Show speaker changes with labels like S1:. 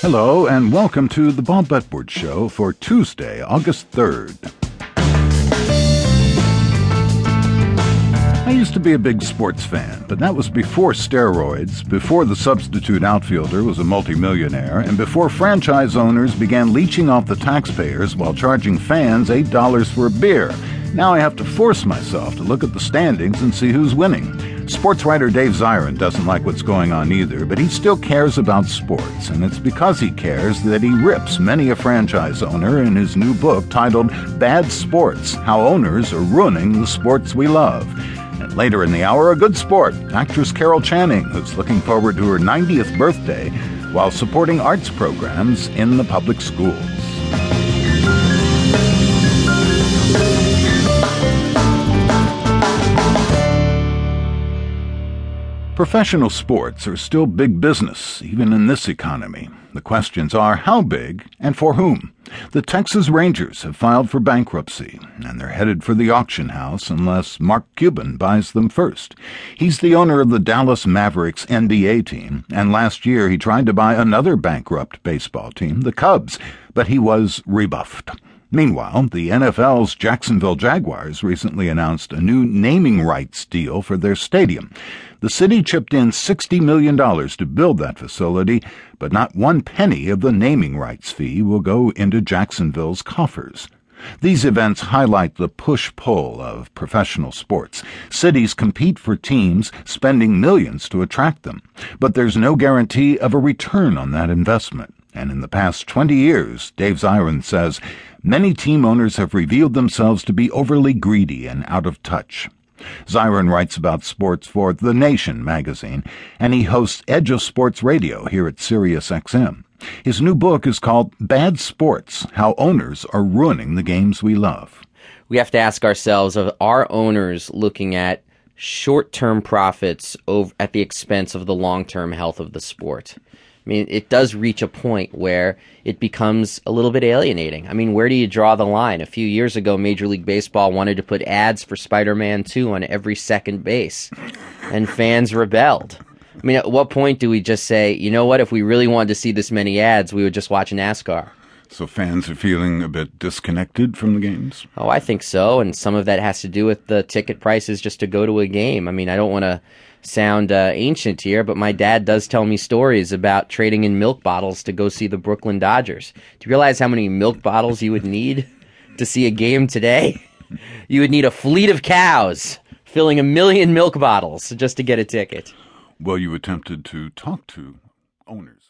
S1: Hello, and welcome to the Bob Edwards Show for Tuesday, August 3rd. I used to be a big sports fan, but that was before steroids, before the substitute outfielder was a multimillionaire, and before franchise owners began leeching off the taxpayers while charging fans $8 for a beer. Now I have to force myself to look at the standings and see who's winning. Sports writer Dave Zirin doesn't like what's going on either, but he still cares about sports, and it's because he cares that he rips many a franchise owner in his new book titled Bad Sports How Owners Are Ruining the Sports We Love. And later in the hour, a good sport, actress Carol Channing, who's looking forward to her 90th birthday while supporting arts programs in the public schools. Professional sports are still big business, even in this economy. The questions are how big and for whom? The Texas Rangers have filed for bankruptcy, and they're headed for the auction house unless Mark Cuban buys them first. He's the owner of the Dallas Mavericks NBA team, and last year he tried to buy another bankrupt baseball team, the Cubs, but he was rebuffed. Meanwhile, the NFL's Jacksonville Jaguars recently announced a new naming rights deal for their stadium. The city chipped in $60 million to build that facility, but not one penny of the naming rights fee will go into Jacksonville's coffers. These events highlight the push pull of professional sports. Cities compete for teams, spending millions to attract them, but there's no guarantee of a return on that investment. And in the past 20 years, Dave Zirin says, many team owners have revealed themselves to be overly greedy and out of touch. Zirin writes about sports for The Nation magazine, and he hosts Edge of Sports Radio here at SiriusXM. His new book is called Bad Sports How Owners Are Ruining the Games We Love.
S2: We have to ask ourselves are owners looking at short term profits at the expense of the long term health of the sport. I mean, it does reach a point where it becomes a little bit alienating. I mean, where do you draw the line? A few years ago, Major League Baseball wanted to put ads for Spider Man 2 on every second base, and fans rebelled. I mean, at what point do we just say, you know what, if we really wanted to see this many ads, we would just watch NASCAR?
S1: So fans are feeling a bit disconnected from the games?
S2: Oh, I think so. And some of that has to do with the ticket prices just to go to a game. I mean, I don't want to sound uh, ancient here, but my dad does tell me stories about trading in milk bottles to go see the Brooklyn Dodgers. Do you realize how many milk bottles you would need to see a game today? You would need a fleet of cows filling a million milk bottles just to get a ticket.
S1: Well, you attempted to talk to owners.